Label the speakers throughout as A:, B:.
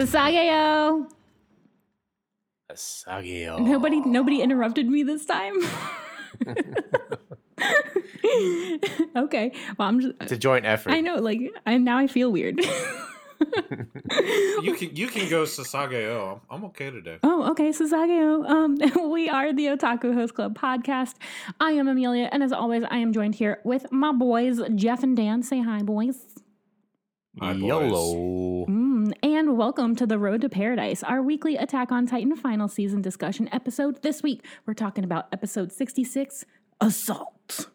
A: Sasageo.
B: Asagio.
A: Nobody nobody interrupted me this time. okay. Well, I'm just
B: It's a joint effort.
A: I know like I now I feel weird.
C: You can you can go Sasageo. I'm, I'm okay today.
A: Oh, okay, Sasageo. Um, we are the Otaku Host Club podcast. I am Amelia, and as always, I am joined here with my boys, Jeff and Dan. Say hi, boys.
C: Hi, boys.
B: YOLO.
A: Mm, and welcome to the Road to Paradise, our weekly Attack on Titan final season discussion episode. This week, we're talking about episode 66 Assault.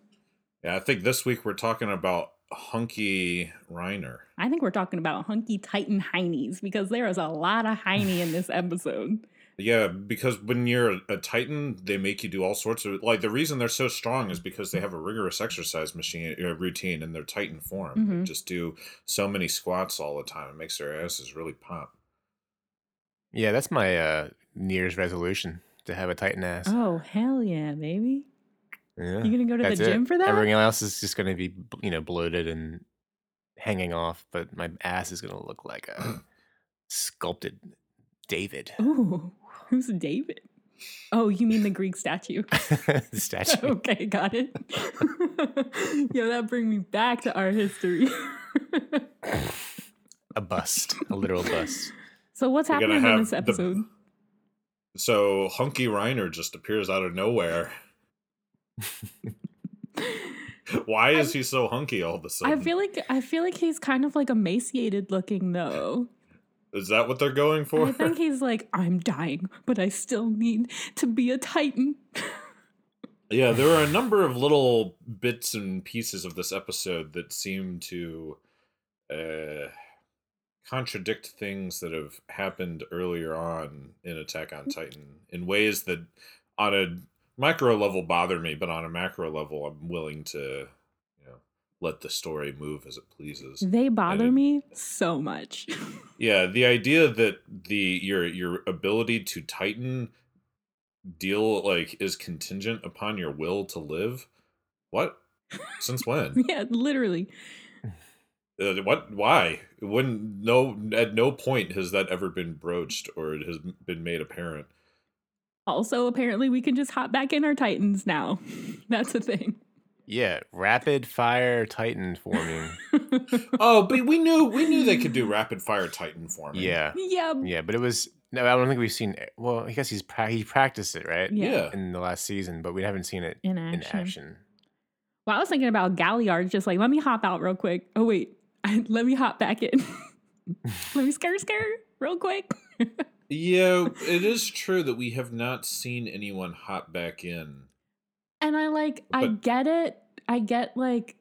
C: Yeah, I think this week we're talking about Hunky Reiner.
A: I think we're talking about hunky Titan heinies because there is a lot of heiny in this episode.
C: Yeah, because when you're a, a Titan, they make you do all sorts of like the reason they're so strong is because they have a rigorous exercise machine uh, routine in their Titan form. They
A: Mhm.
C: just do so many squats all the time. It makes their asses really pop.
B: Yeah, that's my uh New Year's resolution to have a Titan ass.
A: Oh, hell yeah, baby.
B: yeah.
A: You gonna go to
B: That's
A: the
B: it.
A: gym for that?
B: Everything else is just going to be, you know, bloated and hanging off, but my ass is going to look like a sculpted David
A: Ooh, who's David? Oh, you mean the Greek statue?
B: the statue.
A: okay, got it. Yo, that bring me back to art history.
B: a bust, a literal bust.
A: so what's
C: We're
A: happening in
C: have
A: this
C: the-
A: episode?
C: So Hunky Reiner just appears out of nowhere. Why is he so hunky all of a sudden?
A: I feel like I feel like he's kind of like emaciated looking though.
C: Is that what they're going for?
A: I think he's like, I'm dying, but I still need to be a titan.
C: Yeah, there are a number of little bits and pieces of this episode that seem to uh, contradict things that have happened earlier on in Attack on Titan in ways that, on a micro level, bother me, but on a macro level, I'm willing to, let the story move as it pleases.
A: They bother
C: it-
A: me so much.
C: Yeah, the idea that the your your ability to tighten deal like is contingent upon your will to live. What? Since when?
A: yeah, literally.
C: uh, what? Why? When no at no point has that ever been broached or it has been made apparent.
A: Also, apparently, we can just hop back in our titans now. That's a thing.
B: Yeah, rapid fire Titan forming.
C: Oh, but we knew we knew they could do rapid fire Titan forming.
B: yeah,
A: yeah,
B: yeah, but it was no. I don't think we've seen. Well, I guess he's pra- he practiced it right
A: Yeah.
C: Yeah.
B: in the last season, but we haven't seen it
A: in
B: in
A: action.
B: action.
A: Well, I was thinking about Galliard, just like, let me hop out real quick. Oh, wait, let me hop back in. let me scare, scare real quick.
C: Yeah, it is true that we have not seen anyone hop back in.
A: And I like, I get it. I get like,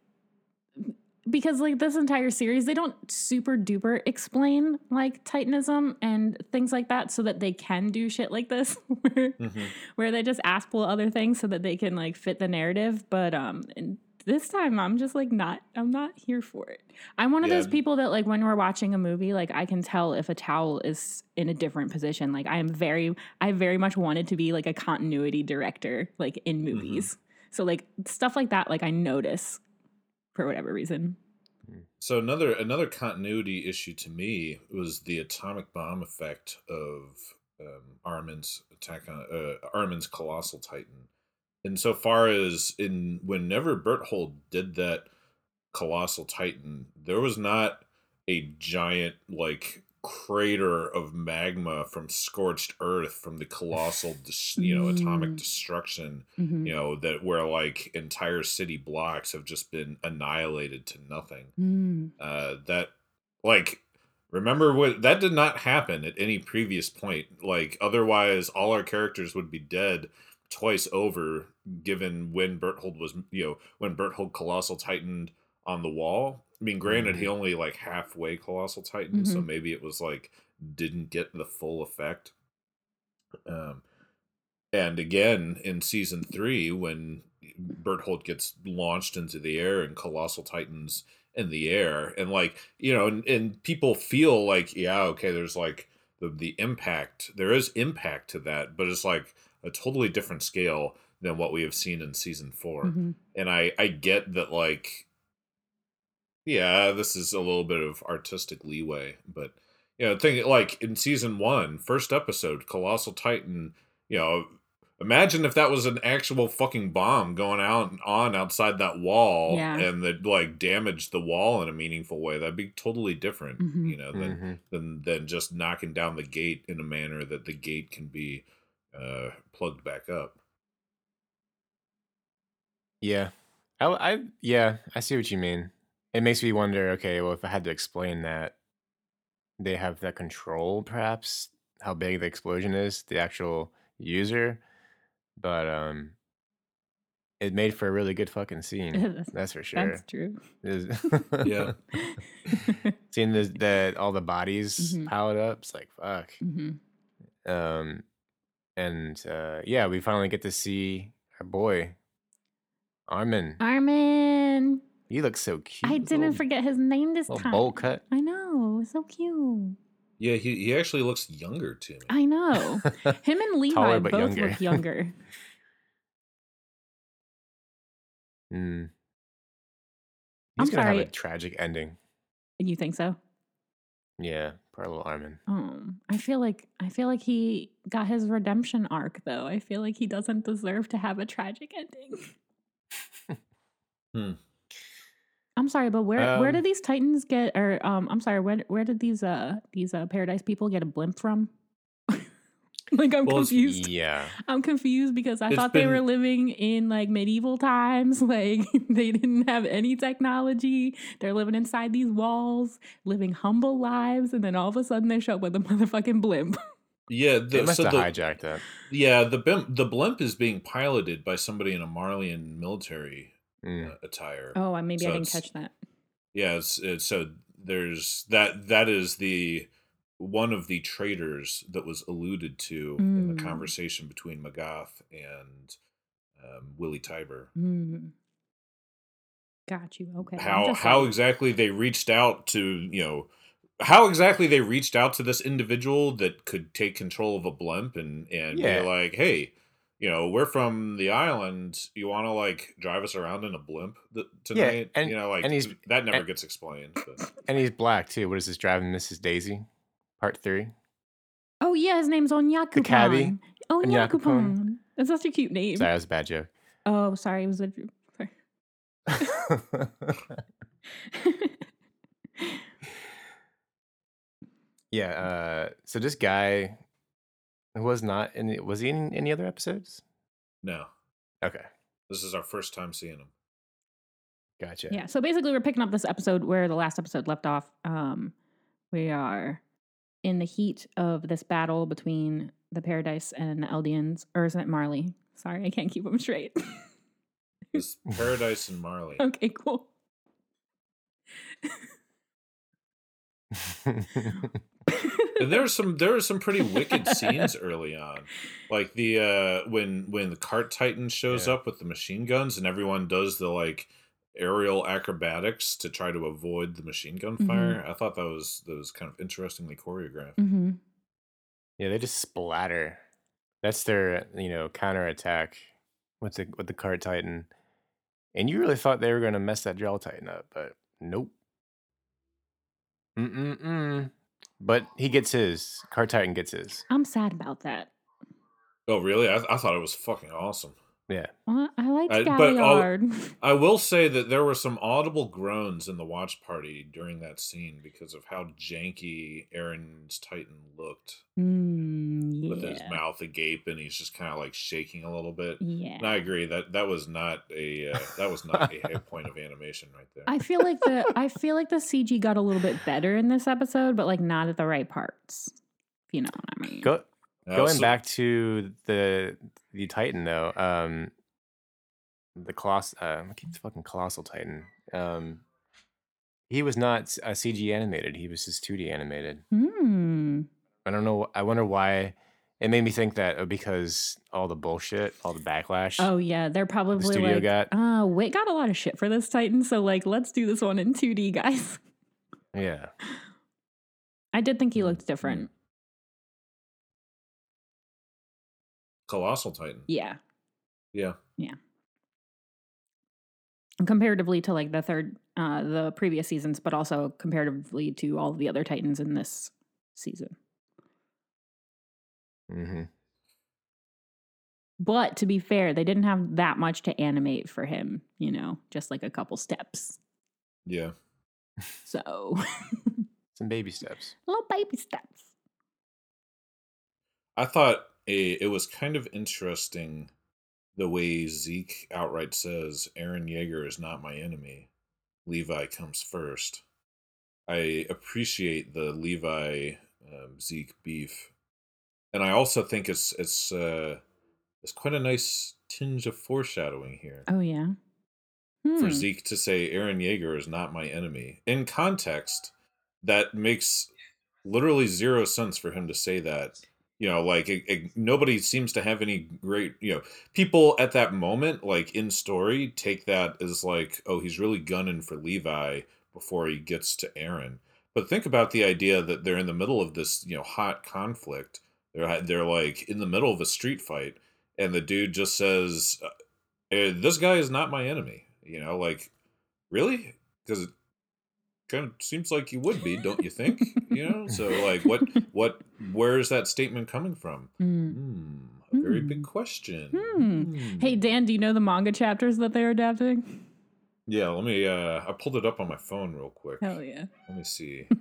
A: because like this entire series, they don't super duper explain like Titanism and things like that so that they can do shit like this where,
C: Mhm.
A: where they just ask pull other things so that they can like fit the narrative. But, um, this time I'm just like not, I'm not here for it. I'm one of
C: Yeah.
A: those people that like when we're watching a movie, like I can tell if a towel is in a different position. Like I am very, I very much wanted to be like a continuity director, like in
C: Mm-hmm.
A: movies. So like stuff like that, like I notice for whatever reason.
C: So another another continuity issue to me was the atomic bomb effect of um, Armin's attack on uh, Armin's colossal titan. Insofar as in whenever Berthold did that colossal titan, there was not a giant like crater of magma from scorched earth from the colossal dis- you know atomic
A: Mm.
C: destruction
A: Mhm.
C: you know that where like entire city blocks have just been annihilated to nothing
A: Mm.
C: uh that like remember what that did not happen at any previous point like otherwise all our characters would be dead twice over given when berthold was you know when berthold colossal tightened on the wall. I mean granted he only like halfway colossal tightened so maybe it was like didn't get the full effect. Um and again in season three when berthold gets launched into the air and colossal titans in the air and like you know and, and people feel like yeah okay there's like the, the impact there is impact to that but it's like a totally different scale than what we have seen in season 4
A: Mhm.
C: and i i get that like yeah this is a little bit of artistic leeway but you know, think like in season one, first episode, Colossal Titan, you know, imagine if that was an actual fucking bomb going out and on outside that wall
A: Yeah.
C: and that like damaged the wall in a meaningful way. That'd be totally different,
A: Mhm.
C: you know, than,
B: Mhm.
C: than than just knocking down the gate in a manner that the gate can be uh plugged back up.
B: Yeah. I, I yeah, I see what you mean. It makes me wonder, okay, well if I had to explain that they have that control perhaps how big the explosion is, the actual user. But um it made for a really good fucking scene.
A: that's,
B: That's for sure.
A: that's true.
B: Is-
C: Yeah.
B: Seeing the, the all the bodies
A: Mhm.
B: piled up, it's like fuck.
A: hmm
B: Um and uh yeah, we finally get to see our boy Armin.
A: Armin.
B: He looks so cute.
A: I didn't
B: little,
A: forget his name this
B: little
A: time.
B: bowl cut.
A: I know. So cute.
C: Yeah, he, he actually looks younger to me.
A: I know. Him and Levi
B: Taller
A: both
B: younger.
A: look younger.
B: Mm.
A: I'm
B: He's gonna have a tragic ending.
A: you think so?
B: Yeah, poor little Armin.
A: Um, I feel like I feel like he got his redemption arc though. I feel like he doesn't deserve to have a tragic ending.
C: Hmm.
A: I'm sorry, but where where
B: Um,
A: did these titans get or um I'm sorry, where where did these uh these uh paradise people get a blimp from? like I'm
C: Well,
A: confused.
B: Yeah.
A: I'm confused because I
C: It's
A: thought they were living in like medieval times. Like they didn't have any technology. They're living inside these walls, living humble lives, and then all of a sudden they show up with a motherfucking blimp.
C: Yeah,
B: They must
C: so
B: have
C: the,
B: hijacked that.
C: yeah the blimp the blimp is being piloted by somebody in a Marleyan military
B: Mm.
C: uh, attire.
A: Oh, maybe
C: So
A: I didn't catch that.
C: Yeah, it's, it's so there's that that is the one of the traitors that was alluded to in the
A: Mm.
C: conversation between Magath and um, Willy Tybur.
A: Mm. Got you. Okay.
C: How how
A: like-
C: exactly they reached out to you know how exactly they reached out to this individual that could take control of a blimp and and
B: Yeah.
C: be like hey you know we're from the island you want to like drive us around in a blimp th- tonight
B: and-
C: you know like
B: and he's-
C: that never
B: and-
C: gets explained but.
B: And he's black too. What is this driving Mrs. Daisy? Part three.
A: Oh yeah, his name's Onyankopon.
B: cabbie? Onyankopon.
A: Onyankopon. That's such a cute name.
B: Sorry, that was a bad joke.
A: Oh, sorry, it was a sorry.
B: yeah. Uh, so this guy was not in. Was he in any other episodes?
C: no
B: Okay,
C: this is our first time seeing him
B: gotcha.
A: Yeah. So basically, we're picking up this episode where the last episode left off. Um, we are in the heat of this battle between the Paradise and the Eldians, or is it Marley? Sorry, I can't keep them straight.
C: it's paradise and marley
A: okay, cool.
C: and there were some there were some pretty wicked scenes early on like the uh when when the cart titan shows
B: Yeah.
C: up with the machine guns and everyone does the like aerial acrobatics to try to avoid the machine gun
A: Mhm.
C: fire i thought that was that was kind of interestingly choreographed
A: hmm
B: yeah, they just splatter. That's their you know counterattack with the with the cart titan. And you really thought they were gonna mess that jaw titan up, but nope. Mm mm mm. But he gets his. Cart titan gets his.
A: I'm sad about that.
C: oh really i, I thought it was fucking awesome
B: Yeah.
A: Well, I liked
C: I- but
A: Galliard.
C: i will say that there were some audible groans in the watch party during that scene because of how janky eren's titan looked
A: mm,
C: with his mouth agape and he's just kind of like shaking a little bit
A: Yeah.
C: And I agree that that was not a uh, that was not a high point of animation right there.
A: I feel like the I feel like the CG got a little bit better in this episode, but like not at the right parts. If you know what I mean.
B: Go Going
C: so-
B: back to the the Titan though, um, the coloss uh, I keep fucking colossal Titan. Um, he was not uh, CG animated. He was just 2D animated.
A: Hmm.
B: I don't know. I wonder why. It made me think that oh, because all the bullshit, all the backlash.
A: Oh yeah, they're probably
B: studio
A: like,
B: got-
A: uh, Wit got a lot of shit for this Titan, so like, let's do this one in 2D, guys.
B: yeah.
A: I did think he
C: Mm,
A: looked different.
C: Colossal Titan.
A: Yeah,
C: Yeah. Yeah.
A: Comparatively to like the third, uh, the previous seasons, but also comparatively to all of the other Titans in this season.
B: Mm-hmm.
A: But to be fair, they didn't have that much to animate for him, you know, just like a couple steps.
C: Yeah.
A: So,
B: Some baby steps.
A: little baby steps.
C: I thought a, it was kind of interesting the way Zeke outright says Eren Yeager is not my enemy. Levi comes first. I appreciate the Levi um, Zeke beef, and I also think it's it's uh, it's quite a nice tinge of foreshadowing here
A: Oh, yeah.
C: for
A: Hmm.
C: Zeke to say Eren Yeager is not my enemy. In context, that makes literally zero sense for him to say that. You know, like it, it- nobody seems to have any great. You know, people at that moment, like in story, take that as like, oh, he's really gunning for Levi before he gets to Eren. But think about the idea that they're in the middle of this, you know, hot conflict. They're they're like in the middle of a street fight, and the dude just says, uh, eh, "This guy is not my enemy." You know, like really, because kind of seems like you would be, don't you think? you know, so like, what, what, where is that statement coming from?
A: Hmm.
C: Hmm, a very
A: Hmm.
C: big question.
A: Hmm. Hey,
C: Hmm.
A: Dan, do you know the manga chapters that they're adapting?
C: yeah, let me. uh I pulled it up on my phone real quick.
A: Hell yeah.
C: Let me see.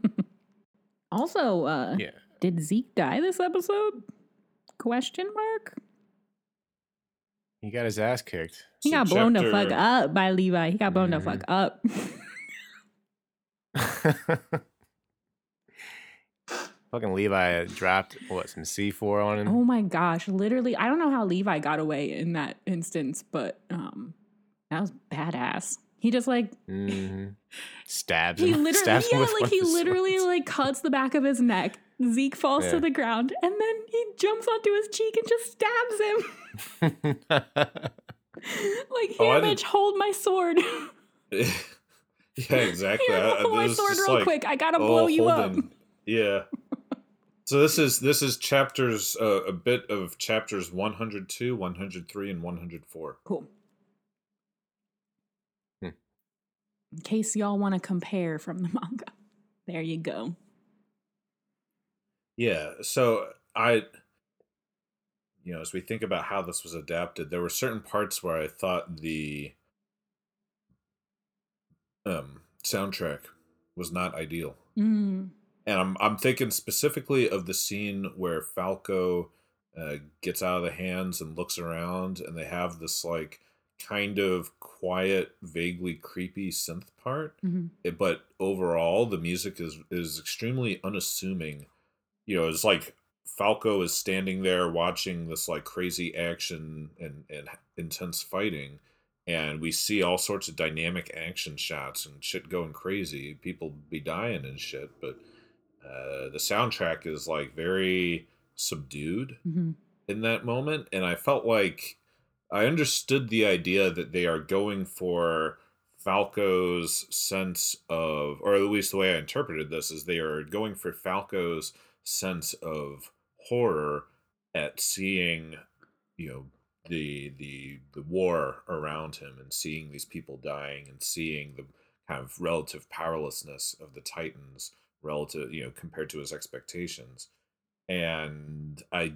A: Also, uh,
B: Yeah.
A: did Zeke die this episode? Question mark.
B: He got his ass kicked.
A: He
C: So
A: got blown the fuck up by Levi. He got blown the fuck up.
B: Fucking Levi dropped what some C four on him.
A: oh my gosh! Literally, I don't know how Levi got away in that instance, but um, that was badass. He just like
B: hmm Stabs
A: he
B: him.
A: literally
B: stabs
A: yeah,
B: one
A: like he literally
B: swords.
A: like cuts the back of his neck. Zeke falls
B: Yeah.
A: to the ground, and then he jumps onto his cheek and just stabs him. like
C: Oh,
A: here,
C: I
A: bitch, hold my sword.
C: yeah, exactly.
A: here,
C: I- I-
A: my
C: this is
A: sword real
C: like,
A: quick. I gotta
C: oh,
A: blow you up.
C: holding- Yeah. So this is this is chapters uh, a bit of chapters 102, 103 and 104.
A: Cool.
B: Hmm.
A: In case y'all want to compare from the manga, there you go.
C: Yeah. So I you know, as we think about how this was adapted, there were certain parts where I thought the um soundtrack was not ideal.
A: Mm.
C: and I'm I'm thinking specifically of the scene where Falco uh, gets out of the hands and looks around, and they have this like kind of quiet, vaguely creepy synth part.
A: Mhm.
C: It- but overall, the music is is extremely unassuming. You know, it's like Falco is standing there watching this like crazy action and and intense fighting. And we see all sorts of dynamic action shots and shit going crazy. People be dying and shit, but uh, the soundtrack is like very subdued
A: Mhm.
C: in that moment and i felt like i understood the idea that they are going for falco's sense of or at least the way i interpreted this is they are going for falco's sense of horror at seeing you know the the the war around him and seeing these people dying and seeing the kind of relative powerlessness of the titans relative you know compared to his expectations and i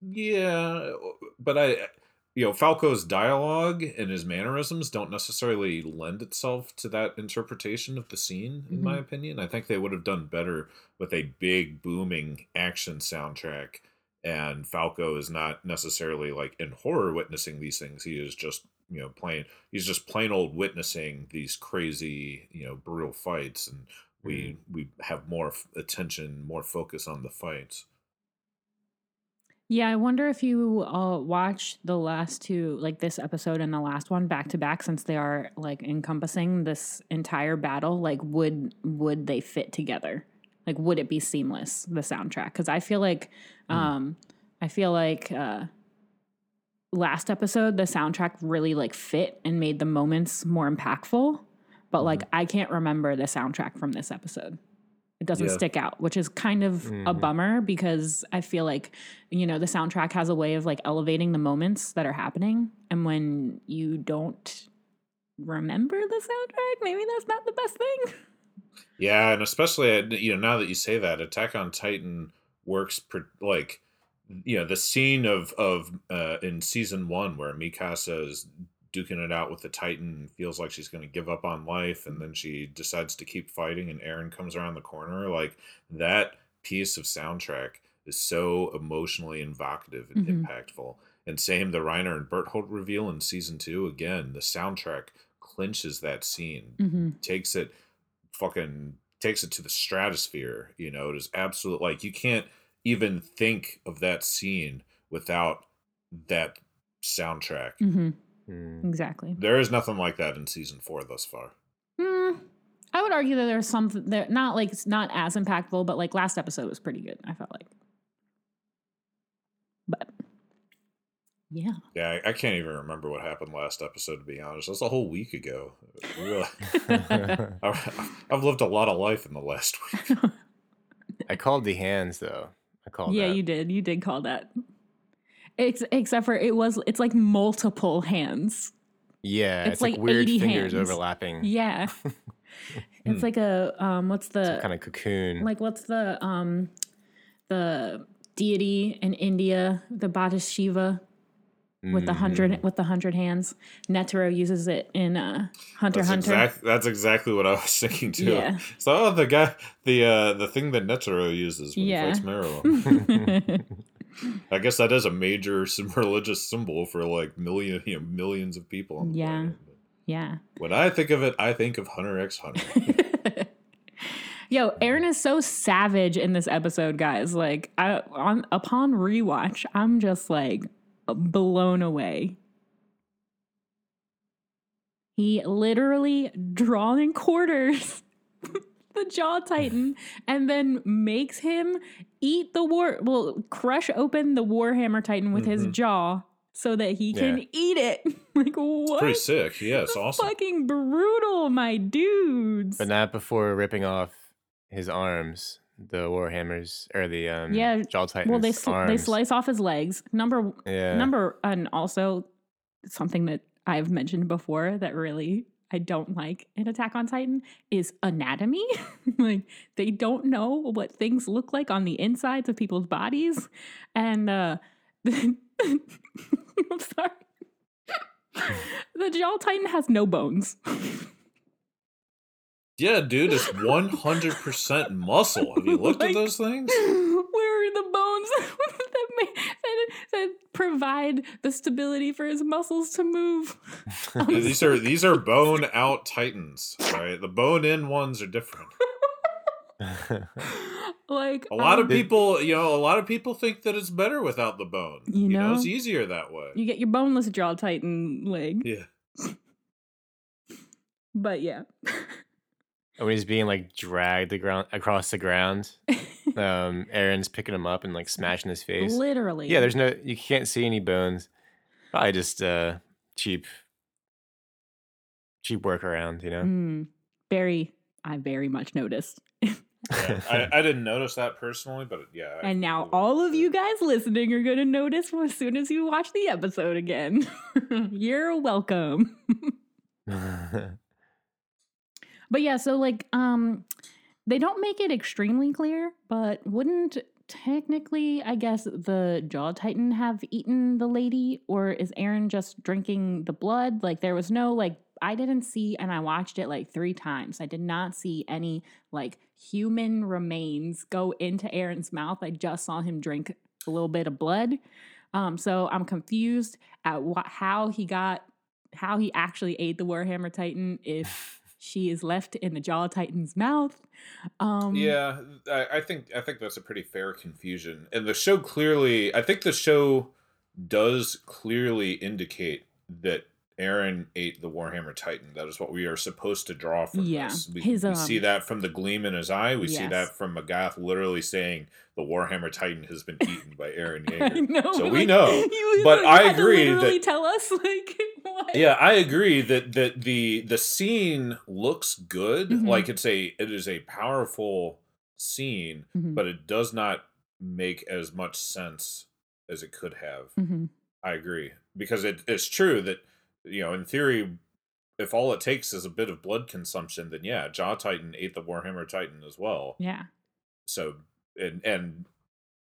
C: yeah but i you know falco's dialogue and his mannerisms don't necessarily lend itself to that interpretation of the scene in my
A: Mhm.
C: opinion i think they would have done better with a big booming action soundtrack and falco is not necessarily like in horror witnessing these things he is just you know plain he's just plain old witnessing these crazy you know brutal fights and we we have more f- attention more focus on the fights
A: Yeah, I wonder if you uh, watch the last two, like this episode and the last one, back to back, since they are like encompassing this entire battle. Like, would would they fit together? Like, would it be seamless the soundtrack? Because I feel like,
C: Hmm.
A: um, I feel like uh, last episode the soundtrack really like fit and made the moments more impactful. But like, I can't remember the soundtrack from this episode. It doesn't
C: Yeah.
A: stick out, which is kind of a
B: Mhm.
A: bummer because I feel like you know the soundtrack has a way of like elevating the moments that are happening and when you don't remember the soundtrack maybe that's not the best thing
C: Yeah, and especially uh, you know now that you say that, Attack on Titan works like you know the scene of of uh, in season one where Mikasa is duking it out with the Titan, feels like she's going to give up on life, and then she decides to keep fighting, and Eren comes around the corner. Like that piece of soundtrack is so emotionally evocative and
A: Mhm.
C: impactful. And same the Reiner and Berthold reveal in season two. Again, the soundtrack clinches that scene
A: hmm
C: takes it fucking takes it to the stratosphere you know it is absolute like you can't even think of that scene without that soundtrack
A: hmm
B: Mm.
A: Exactly.
C: there is nothing like that in season four thus far
A: Mm, I would argue that there's something that not like it's not as impactful, but like last episode was pretty good. I felt like, but yeah,
C: yeah I, I can't even remember what happened last episode to be honest that's a whole week ago really I've, I've lived a lot of life in the last week
B: I called the hands though. I called
A: yeah,
B: that.
A: you did. You did call that. Ex- except for it was it's like multiple hands.
B: Yeah,
A: It's
B: it's, like,
A: like
B: weird
A: 80
B: fingers
A: hands.
B: overlapping.
A: Yeah, it's like a um, what's the
B: kind of cocoon.
A: like what's the um, the deity in India, the goddess Shiva with the
B: Mm.
A: hundred with the hundred hands. Netero uses it in uh, Hunter
C: that's,
A: Hunter.
C: exact, that's exactly what I was thinking too.
A: Yeah.
C: So oh, the guy, the uh, the thing that Netero uses when
A: Yeah.
C: he fights Meruem. I guess that is a major religious symbol for like million, you know, millions of people. On the
A: Yeah.
C: planet.
A: yeah.
C: When I think of it, I think of Hunter X Hunter.
A: Yo, Eren is so savage in this episode, guys. Like, I on upon rewatch, I'm just like blown away. He literally drawing quarters the jaw titan and then makes him eat the war well crush open the warhammer titan with his
C: Mhm.
A: jaw so that he can
B: Yeah.
A: eat it like what
C: Pretty sick. Yeah, it's awesome.
A: fucking brutal my dudes
B: but not before ripping off his arms, the warhammers or the um
A: Yeah,
B: jaw titans.
A: well they sl- they slice off his legs. Number
B: Yeah.
A: number and also something that i've mentioned before that really i don't like in attack on titan is anatomy. Like they don't know what things look like on the insides of people's bodies. And uh i'm sorry. The jaw titan has no bones
C: Yeah, dude, it's one hundred percent muscle. Have you looked
A: Like-
C: at those things?
A: Where are the bones that, ma- that, that provide the stability for his muscles to move?
C: These are these are bone out titans, right? The bone in ones are different.
A: like
C: A lot of
A: um,
C: people, you know, a lot of people think that it's better without the bone.
A: You
C: know, it's easier that way.
A: You get your boneless jaw titan leg,
C: Yeah.
A: but yeah,
B: when he's being like dragged the ground across the ground, um, Eren's picking him up and like smashing his face.
A: literally.
B: Yeah, there's no you can't see any bones. Probably just uh cheap cheap workaround, you know?
A: Mm, very. I very much noticed,
C: Yeah, I, I didn't notice that personally, but yeah. I
A: and now
C: completely
A: all of you guys listening are gonna notice as soon as you watch the episode again. You're welcome. But yeah, so like um they don't make it extremely clear, but wouldn't technically I guess the Jaw Titan have eaten the lady or is Eren just drinking the blood? Like there was no like I didn't see and I watched it like 3 times. I did not see any like human remains go into Eren's mouth. I just saw him drink a little bit of blood. Um so I'm confused at what how he got how he actually ate the Warhammer Titan if she is left in the Jaw Titan's mouth. Um,
C: Yeah, I, I think I think that's a pretty fair confusion, and the show clearly. I think the show does clearly indicate that Eren ate the Warhammer Titan. That is what we are supposed to draw from
A: Yeah,
C: this. We,
A: his,
C: we see
A: um,
C: that from the gleam in his eye. We see that from Magath literally saying the Warhammer Titan has been eaten by
A: Eren
C: Yeager.
A: know.
C: So we
A: like,
C: know, but I agree that-
A: tell us like what?
C: Yeah, I agree that that the the scene looks good.
A: Mhm.
C: Like it's a it is a powerful scene,
A: Mhm,
C: but it does not make as much sense as it could have.
A: mhm.
C: I agree because it, it's true that you know in theory if all it takes is a bit of blood consumption, then yeah, Jaw Titan ate the Warhammer Titan as well.
A: Yeah.
C: So and and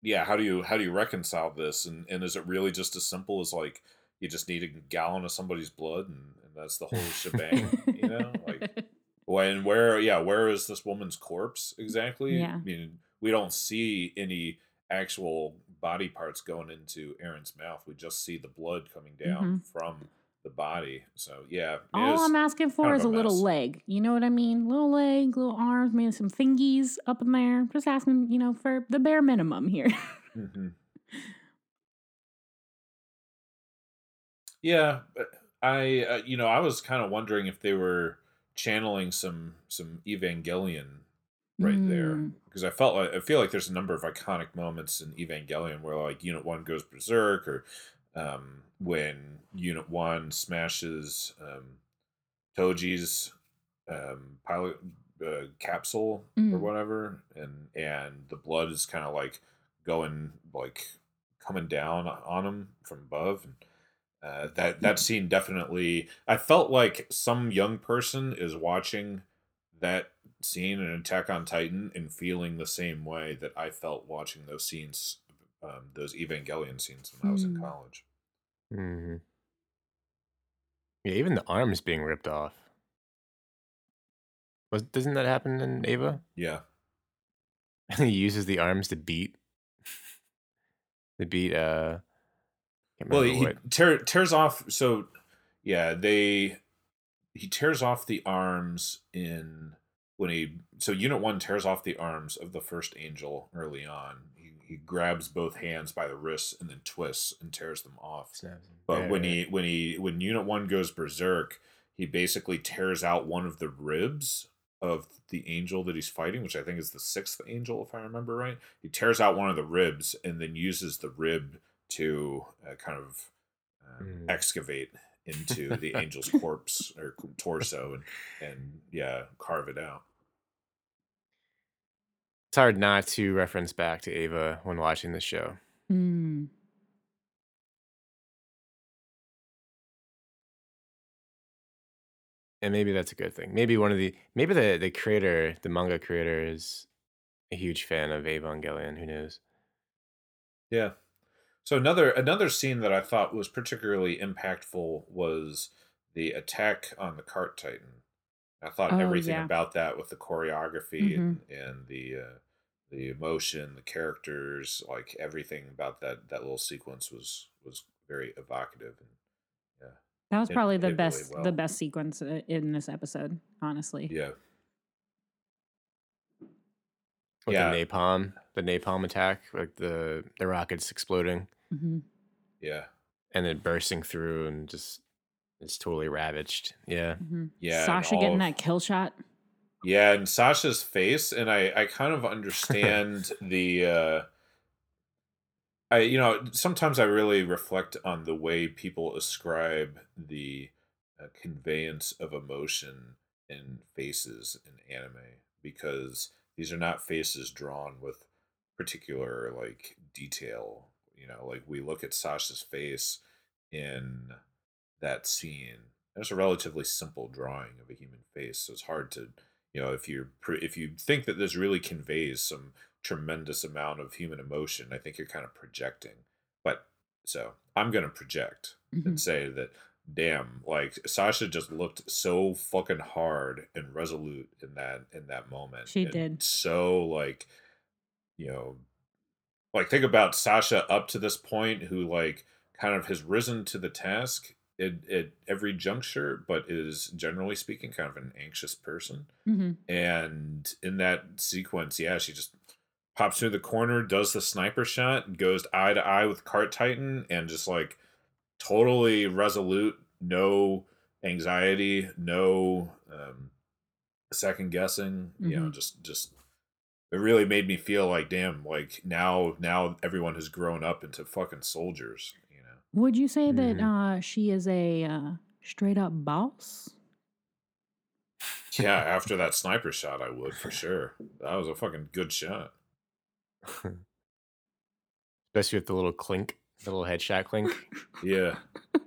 C: yeah, how do you how do you reconcile this? And and is it really just as simple as like you just need a gallon of somebody's blood and, and that's the whole shebang? you know, like when where yeah, where is this woman's corpse exactly?
A: Yeah.
C: I mean, we don't see any actual body parts going into Eren's mouth. We just see the blood coming down mm-hmm. from the body. So yeah,
A: All I'm asking for is a
C: a
A: little leg. You know what I mean? Little leg, little arms, maybe some fingies up in there. Just asking, you know, for the bare minimum here.
C: Mhm. Yeah, I uh, you know I was kind of wondering if they were channeling some some Evangelion right there
A: Mm.
C: because I felt like I feel like there's a number of iconic moments in Evangelion where like Unit One goes berserk or um, when Unit One smashes um, Toji's um, pilot uh, capsule or
A: Mm.
C: whatever, and and the blood is kind of like going like coming down on him from above. And, uh, that that scene definitely, I felt like some young person is watching that scene in Attack on Titan and feeling the same way that I felt watching those scenes, um, those Evangelion scenes when I was in
A: Mm.
C: college.
B: hmm Yeah, even the arms being ripped off. Was doesn't that happen in Eva?
C: Yeah.
B: he uses the arms to beat to beat uh
C: Well, he tear, tears off. So, yeah, they he tears off the arms in when he so Unit One tears off the arms of the first angel early on. He grabs both hands by the wrists and then twists and tears them off. But
B: Yeah,
C: when
B: yeah.
C: he when he when Unit One goes berserk, he basically tears out one of the ribs of the angel that he's fighting, which I think is the sixth angel, if I remember right. He tears out one of the ribs and then uses the rib to uh, kind of um,
B: Mm.
C: excavate into the angel's corpse or torso and and yeah, carve it out.
B: It's hard not to reference back to Eva when watching the show.
A: Mm.
B: And maybe that's a good thing. Maybe one of the maybe the the creator, the manga creator is a huge fan of Evangelion, who knows?
C: Yeah. So another another scene that I thought was particularly impactful was the attack on the cart titan. I thought
A: Oh,
C: everything
A: yeah.
C: about that with the choreography and,
A: Mm-hmm.
C: and the uh, the emotion, the characters, like everything about that that little sequence was was very evocative and
A: That was
C: It
A: probably the
C: did really
A: best
C: well.
A: the best sequence uh, in this episode, honestly.
C: yeah.
B: With
C: Yeah.
B: the napalm, the napalm attack, like the the rockets exploding
A: hmm
C: Yeah.
B: and then bursting through and just it's totally ravaged. Yeah.
A: hmm
C: Yeah.
A: Sasha getting
C: of-
A: that kill shot.
C: Yeah, and Sasha's face, and I I kind of understand the uh I you know, sometimes I really reflect on the way people ascribe the uh, conveyance of emotion in faces in anime because these are not faces drawn with particular like detail, you know, like we look at Sasha's face in that scene. There's a relatively simple drawing of a human face, so it's hard to you know if you're if you think that this really conveys some tremendous amount of human emotion i think you're kind of projecting but so i'm going to project
A: Mhm.
C: and say that damn like sasha just looked so fucking hard and resolute in that in that moment
A: She
C: and
A: did.
C: so like you know like think about sasha up to this point who like kind of has risen to the task at, at every juncture but is generally speaking kind of an anxious person
A: hmm
C: and in that sequence, yeah, she just pops through the corner, does the sniper shot, goes eye to eye with Cart Titan, and just like totally resolute, no anxiety, no um, second guessing. You know,
A: Mhm.
C: just just it really made me feel like, damn, like now now everyone has grown up into fucking soldiers. You know,
A: Would you say that
B: Mhm.
A: uh, she is a uh, straight up boss?
C: yeah. After that sniper shot, I would for sure. That was a fucking good shot.
B: Especially with the little clink, the little headshot clink.
C: Yeah.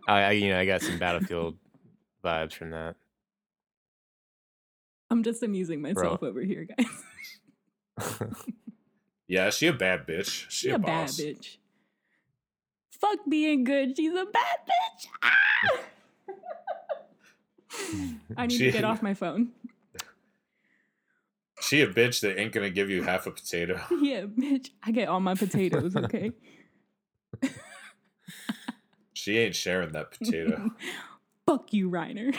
B: I, I you know, I got some battlefield vibes from that.
A: I'm just amusing myself over here, guys.
C: Yeah, she a bad bitch. She,
A: She a bad
C: boss.
A: bitch. Fuck being good. She's a bad bitch. Ah! I need to get off my phone.
C: She a bitch that ain't gonna give you half a potato.
A: Yeah, bitch. I get all my potatoes, okay?
C: She ain't sharing that potato.
A: Fuck you, Reiner.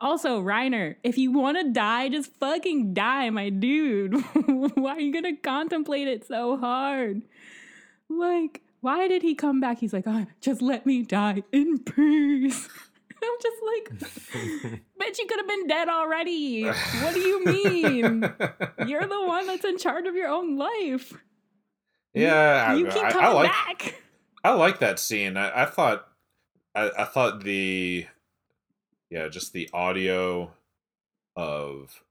A: also, Reiner, if you want to die, just fucking die, my dude. why are you gonna contemplate it so hard? Like, why did he come back? He's like, oh, just let me die in peace. I'm just like, bitch, you could have been dead already. What do you mean? You're the one that's in charge of your own life.
C: yeah,
A: you
C: I,
A: keep
C: I- I
A: coming
C: like
A: back.
C: I like that scene. I, I thought, I, I thought the, yeah, just the audio of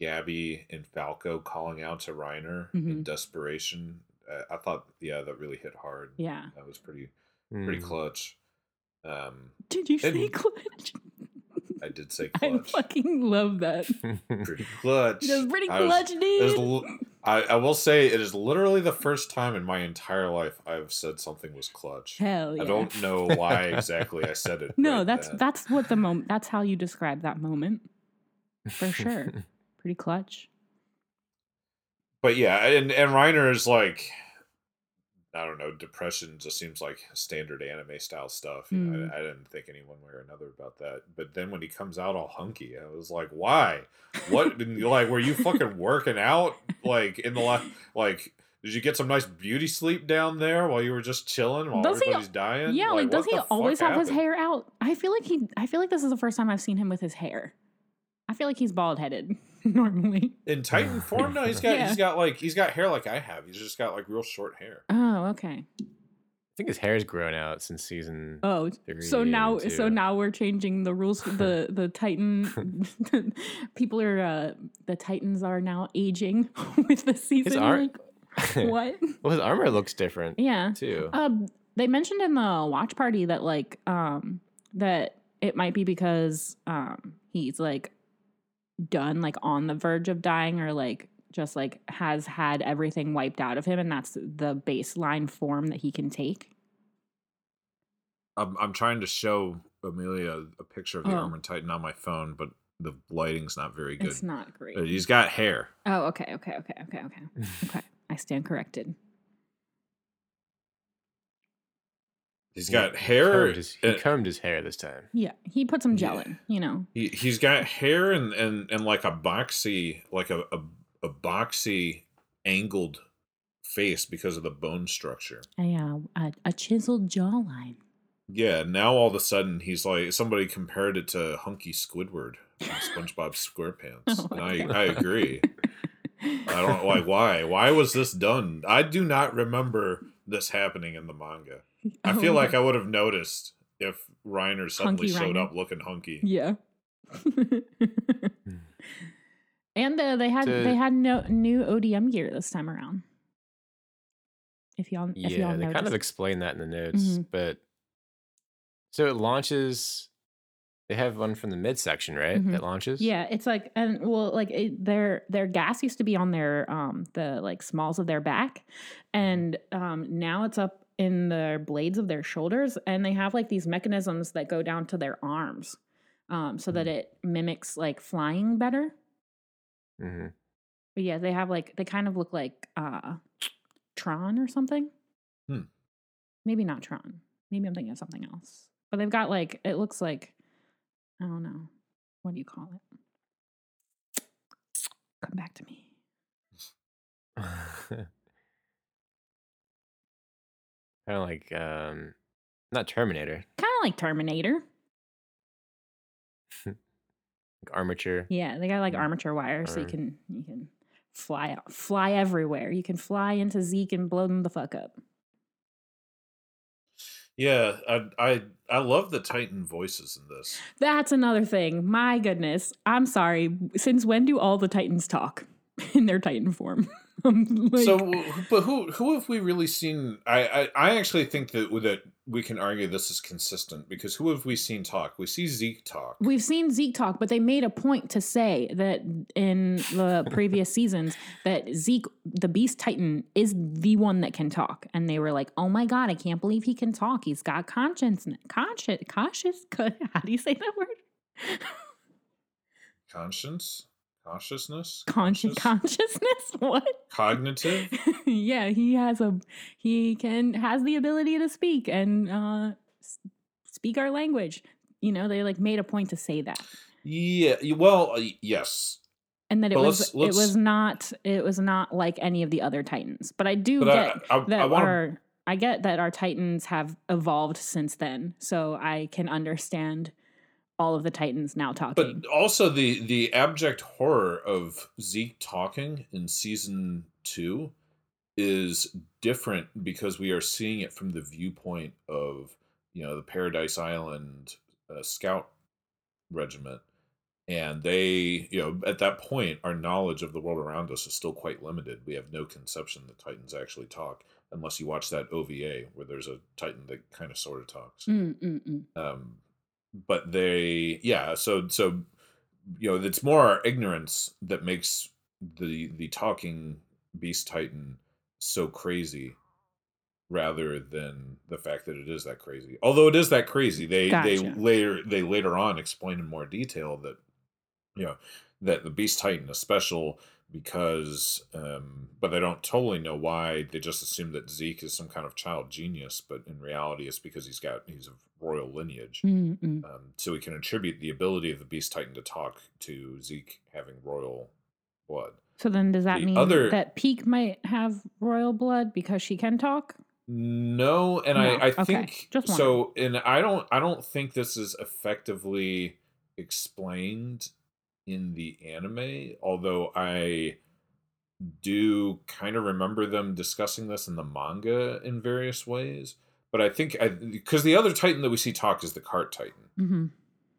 C: Gabi and Falco calling out to Reiner in
A: Mhm.
C: desperation. I, I thought, yeah, that really hit hard.
A: Yeah.
C: That was pretty, pretty
B: Mm.
C: clutch. Um,
A: Did you say clutch?
C: I did say clutch.
A: I fucking love that.
C: pretty clutch.
A: That's pretty
C: I was-
A: clutch,
C: it is
A: dude.
C: l- I, I will say it is literally the first time in my entire life I've said something was clutch.
A: Hell yeah.
C: I don't know why exactly I said it.
A: No,
C: right
A: that's
C: then.
A: that's what the moment. That's how you describe that moment. For sure. Pretty clutch.
C: But yeah, and and Reiner is like, I don't know, depression just seems like standard anime style stuff.
A: Mm.
C: I, I didn't think any one way or another about that. But then when he comes out all hunky, I was like, why? What? like, were you fucking working out like in the last like? Did you get some nice beauty sleep down there while you were just chilling while
A: Does he-
C: everybody's dying?
A: Yeah, like, does he always have his hair out? I feel like he. I feel like this is the first time I've seen him with his hair. I feel like he's bald headed normally.
C: in Titan form? No, he's got
A: Yeah.
C: he's got like he's got hair like I have. He's just got like real short hair.
A: Oh, okay.
B: I think his hair's grown out since season.
A: Oh,
B: three
A: so now,
B: and
A: so now we're changing the rules. For the the Titan people are uh the Titans are now aging with the season.
B: ar-
A: like, what?
B: well, his armor looks different
A: Yeah.
B: too.
A: Um, they mentioned in the watch party that like um that it might be because um he's like done like on the verge of dying or like just like has had everything wiped out of him and that's the baseline form that he can take.
C: I'm I'm trying to show Amelia a picture of the
A: Oh.
C: Armored Titan on my phone, but the lighting's not very good.
A: It's not great.
C: Uh, He's got hair.
A: Oh, okay, okay, okay, okay, okay. Okay. I stand corrected.
C: He's
B: He
C: got hair.
B: combed his, he
C: and-
B: combed his hair this time.
A: Yeah, he put some gel
C: Yeah.
A: in, you know.
C: he he's got hair and and and like a boxy like a a, a boxy angled face because of the bone structure.
A: A, uh, a, a chiseled jawline.
C: Yeah, now all of a sudden he's like somebody compared it to Hunky Squidward from SpongeBob SquarePants.
A: Oh
C: and I,
A: God.
C: I agree. I don't like why. Why was this done? I do not remember this happening in the manga. I
A: Oh
C: feel like I would have noticed if Reiner suddenly
A: Hunky
C: showed
A: Reiner.
C: up looking hunky.
A: Yeah. and uh, they had
B: To-
A: they had no new ODM gear this time around. If y'all if
B: Yeah,
A: y'all
B: they
A: noticed.
B: kind of explain that in the notes,
A: Mhm.
B: but so it launches. They have one from the midsection, right?
A: Mhm.
B: That launches.
A: yeah, it's like and well, like it, their their gas used to be on their um the like smalls of their back, and um now it's up in the blades of their shoulders, and they have like these mechanisms that go down to their arms, um so that
B: Mm.
A: it mimics like flying better.
B: hmm
A: But yeah, they have like they kind of look like uh Tron or something.
C: Hmm.
A: Maybe not Tron. Maybe I'm thinking of something else. But they've got like it looks like I don't know. What do you call it? Come back to me.
B: kind of like um, not Terminator,
A: Kind of like Terminator.
B: like armature.
A: Yeah, they got like
B: Mm.
A: armature wire, so you can you can fly out, fly everywhere. You can fly into Zeke and blow them the fuck up.
C: Yeah, I I I love the Titan voices in this.
A: That's another thing. My goodness, I'm sorry. Since when do all the Titans talk in their Titan form? Like,
C: so, but who who have we really seen? I I, I actually think that that we can argue this is consistent because who have we seen talk? We see Zeke talk.
A: We've seen Zeke talk, but they made a point to say that in the previous seasons that Zeke, the Beast Titan, is the one that can talk, and they were like, "Oh my god, I can't believe he can talk. He's got conscience, conscious, cautious. How do you say that word?
C: Conscience, consciousness,
A: Conscious,
C: Conscious?
A: consciousness. What?
C: cognitive.
A: yeah, he has a he can has the ability to speak and uh speak our language. You know, they like made a point to say that.
C: Yeah. Well, uh, yes.
A: And that it
C: But
A: was
C: let's-
A: it
C: let's-
A: was not it was not like any of the other titans. But I do
C: But
A: get
C: I, I,
A: that
C: I want to.
A: our I get that our titans have evolved since then. So I can understand all of the titans now talking.
C: But also the the abject horror of Zeke talking in season two is different because we are seeing it from the viewpoint of you know the Paradise Island uh, Scout Regiment, and they you know at that point our knowledge of the world around us is still quite limited. We have no conception that Titans actually talk unless you watch that OVA where there's a Titan that kind of sort of talks
A: Mm, mm, mm.
C: um but they yeah so so you know it's more our ignorance that makes the the talking beast titan so crazy rather than the fact that it is that crazy. Although it is that crazy they they later they later on explain in more detail that you know that the beast titan is special because um but they don't totally know why. They just assume that zeke is some kind of child genius but in reality it's because he's got he's of royal lineage
A: Mm, mm.
C: um, so we can attribute the ability of the beast titan to talk to zeke having royal blood.
A: So then does that
C: The
A: mean
C: other-
A: that Pieck might have royal blood because she can talk?
C: no and
A: No,
C: i i
A: okay,
C: think so and i don't i don't think this is effectively explained in the anime although i do kind of remember them discussing this in the manga in various ways but i think because the other titan that we see talk is the cart titan
A: Mm-hmm.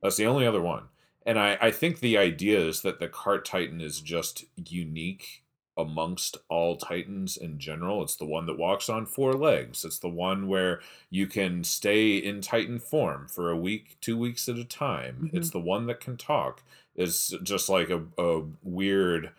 C: That's the only other one. And I, I think the idea is that the cart titan is just unique amongst all titans in general. It's the one that walks on four legs. It's the one where you can stay in titan form for a week, two weeks at a time. It's the one that can talk. It's just like a, a weird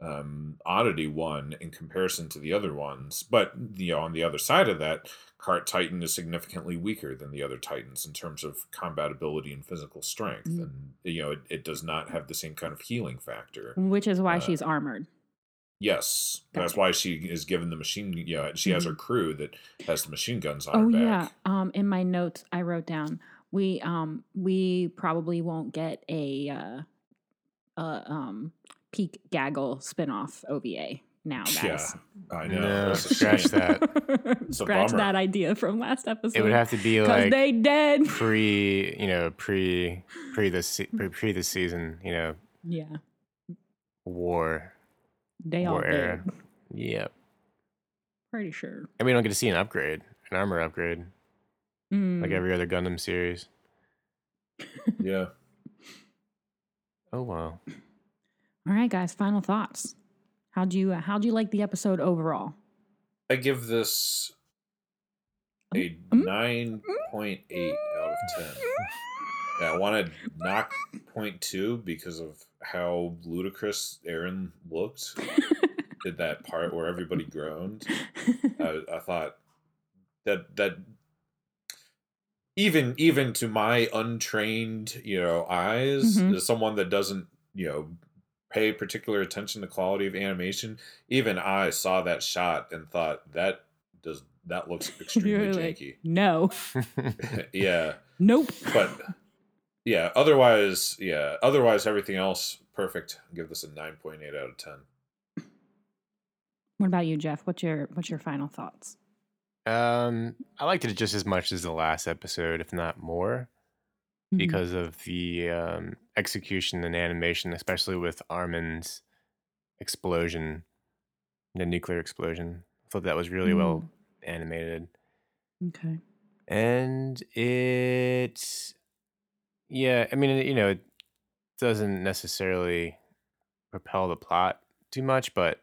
C: um, oddity one in comparison to the other ones. But you know, on the other side of that, Cart Titan is significantly weaker than the other Titans in terms of combat ability and physical strength,
A: Mm.
C: and you know, it, it does not have the same kind of healing factor.
A: Which is why
C: Uh,
A: she's armored.
C: Yes, that's why she is given the machine. You know, she has her crew that has the machine guns on
A: Oh
C: her
A: yeah. Um, in my notes, I wrote down we um we probably won't get a uh, uh um Pieck Gaggle spinoff OVA now,
C: Yeah,
A: guys.
C: I know.
B: No, scratch that.
C: a
A: Scratch
C: bummer.
A: that idea from last episode.
B: It would have to be
A: because
B: like
A: they dead.
B: pre, you know, pre, pre this, se- pre, pre this season, you know,
A: yeah,
B: war,
A: they all
B: war era.
A: dead.
B: Yep.
A: Pretty sure.
B: And we don't get to see an upgrade, an armor upgrade, like
A: Mm.
B: every other Gundam series.
C: Yeah.
B: Oh wow.
A: All right, guys. Final thoughts. How'd you uh, How'd you like the episode overall?
C: I give this a
A: Mm.
C: nine point eight out of ten. Yeah, I wanted knock point two because of how ludicrous Eren looked Did that part where everybody groaned. I, I thought that that even even to my untrained you know eyes,
A: Mhm.
C: as someone that doesn't you know pay particular attention to quality of animation, even I saw that shot and thought that does that looks extremely
A: You're like,
C: janky.
A: no,
C: yeah,
A: nope.
C: but yeah, otherwise, yeah, otherwise everything else perfect. Give this a nine point eight out of ten.
A: What about you, Jeff? What's your What's your final thoughts?
B: um, I liked it just as much as the last episode, if not more.
A: Mhm.
B: because of the um, execution and animation, especially with Armin's explosion, the nuclear explosion. I thought that was really well mm. animated.
A: Okay.
B: And it, yeah, I mean, you know, it doesn't necessarily propel the plot too much, but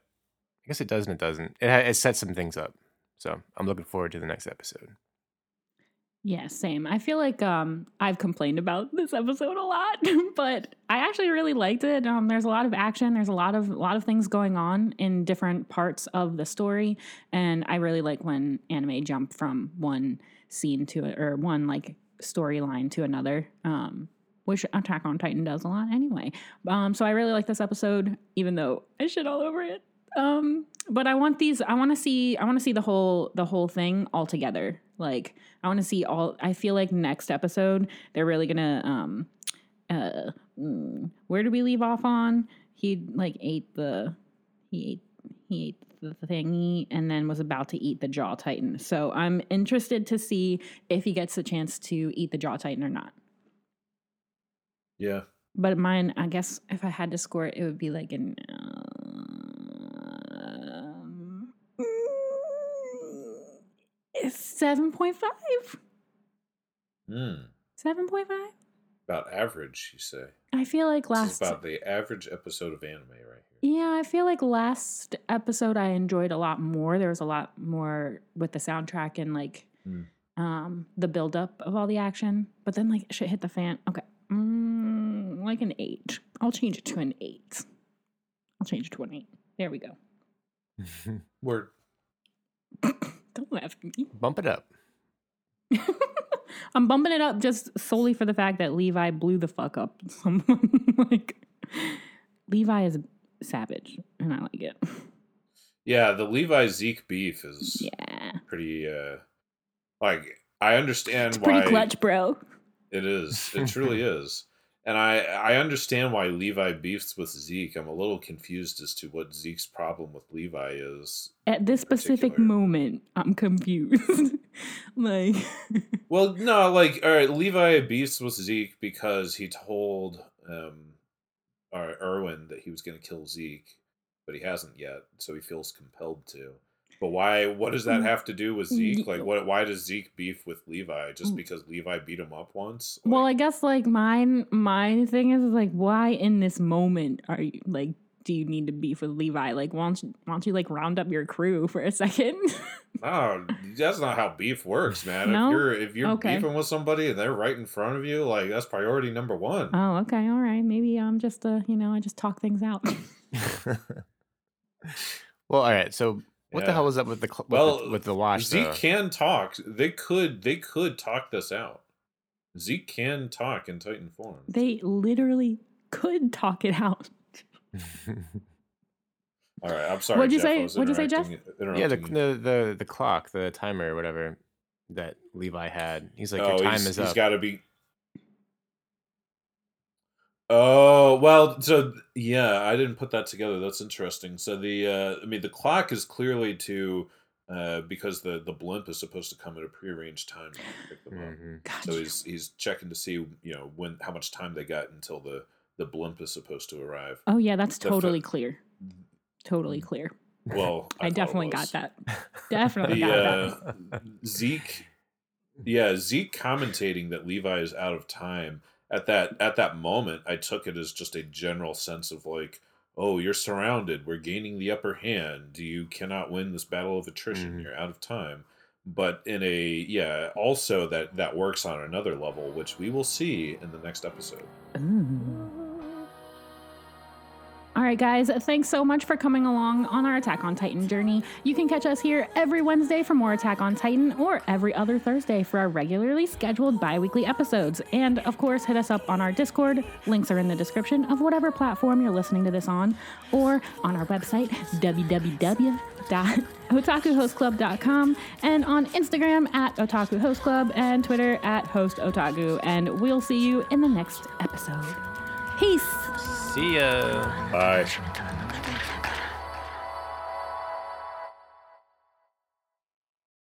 B: I guess it does and it doesn't. It, it sets some things up. So I'm looking forward to the next episode.
A: Yeah, same. I feel like um, I've complained about this episode a lot, but I actually really liked it. Um, there's a lot of action. There's a lot of a lot of things going on in different parts of the story, and I really like when anime jump from one scene to it or one like storyline to another. Um, which Attack on Titan does a lot anyway. Um, so I really like this episode, even though I shit all over it. Um, but I want these. I want to see. I want to see the whole the whole thing all together. Like I want to see all. I feel like next episode they're really gonna. Um, uh, mm, where did we leave off on? He like ate the. He ate. He ate the thingy and then was about to eat the jaw titan. So I'm interested to see if he gets the chance to eat the jaw titan or not.
C: Yeah.
A: But mine, I guess if I had to score it, it would be like an uh, 7.5.
C: Hmm.
A: 7.5?
C: About average, you say.
A: I feel like last.
C: This about the average episode of anime right here.
A: Yeah, I feel like last episode I enjoyed a lot more. There was a lot more with the soundtrack and like
C: mm.
A: um, the buildup of all the action. But then like shit hit the fan. Okay. Mm, like an eight. I'll change it to an eight. I'll change it to an eight. There we go.
C: Word.
A: Don't laugh at me.
B: Bump it up.
A: I'm bumping it up just solely for the fact that Levi blew the fuck up. Someone like Levi is savage, and I like it.
C: Yeah, the Levi Zeke beef is
A: Yeah,
C: pretty uh like I understand
A: it's
C: why
A: pretty clutch, bro.
C: it is. It truly is. And I I understand why Levi beefs with Zeke. I'm a little confused as to what Zeke's problem with Levi is.
A: At this specific moment, I'm confused. like,
C: Well, no, like all right, Levi beefs with Zeke because he told um Erwin that he was going to kill Zeke, but he hasn't yet, so he feels compelled to. But why? What does that
A: Mm.
C: have to do with Zeke? Like, what? Why does Zeke beef with Levi just
A: Mm.
C: because Levi beat him up once?
A: well, I guess like mine, my thing is like, why in this moment are you like? Do you need to beef with Levi? Like, why don't you, why don't you like round up your crew for a second?
C: no, that's not how beef works, man.
A: No?
C: If you're if you're
A: Okay.
C: beefing with somebody and they're right in front of you, like that's priority number one.
A: oh, okay, all right. Maybe I'm just uh, you know, I just talk things out.
B: well, all right. So, what the hell was up with the cl- with,
C: Well,
B: the, with the watch?
C: Zeke
B: though?
C: can talk. They could they could talk this out. Zeke can talk in Titan form.
A: they literally could talk it out.
C: All right, I'm sorry.
A: What'd you
C: Jeff,
A: say- what'd you say, Jeff?
B: yeah, the, the the the clock, the timer, whatever that Levi had. He's like, your
C: oh,
B: time
C: he's,
B: is
C: he's
B: up.
C: He's got to be. Oh well, so yeah, I didn't put that together. That's interesting. So the, uh, I mean, the clock is clearly to, uh, because the the blimp is supposed to come at a prearranged time to pick them up.
B: Mhm.
A: God,
C: So he's he's checking to see you know when how much time they got until the the blimp is supposed to arrive.
A: oh yeah, that's
C: the fa-
A: totally clear. Totally clear.
C: Well,
A: I,
C: thought it
A: definitely got that. Definitely
C: the
A: got that.
C: uh, Zeke, yeah, Zeke commentating that Levi is out of time at that at that moment. I took it as just a general sense of like, oh, you're surrounded. We're gaining the upper hand. You cannot win this battle of attrition.
B: Mhm.
C: You're out of time. But in a yeah, also that that works on another level, which we will see in the next episode.
A: Ooh. All right, guys, thanks so much for coming along on our Attack on Titan journey. You can catch us here every Wednesday for more Attack on Titan or every other Thursday for our regularly scheduled bi weekly episodes. And of course, hit us up on our Discord. Links are in the description of whatever platform you're listening to this on or on our website, www.otakuhostclub.com, and on Instagram at Otaku Host Club and Twitter at Host Otaku. And we'll see you in the next episode. Peace.
B: See ya.
C: Bye.
D: Time.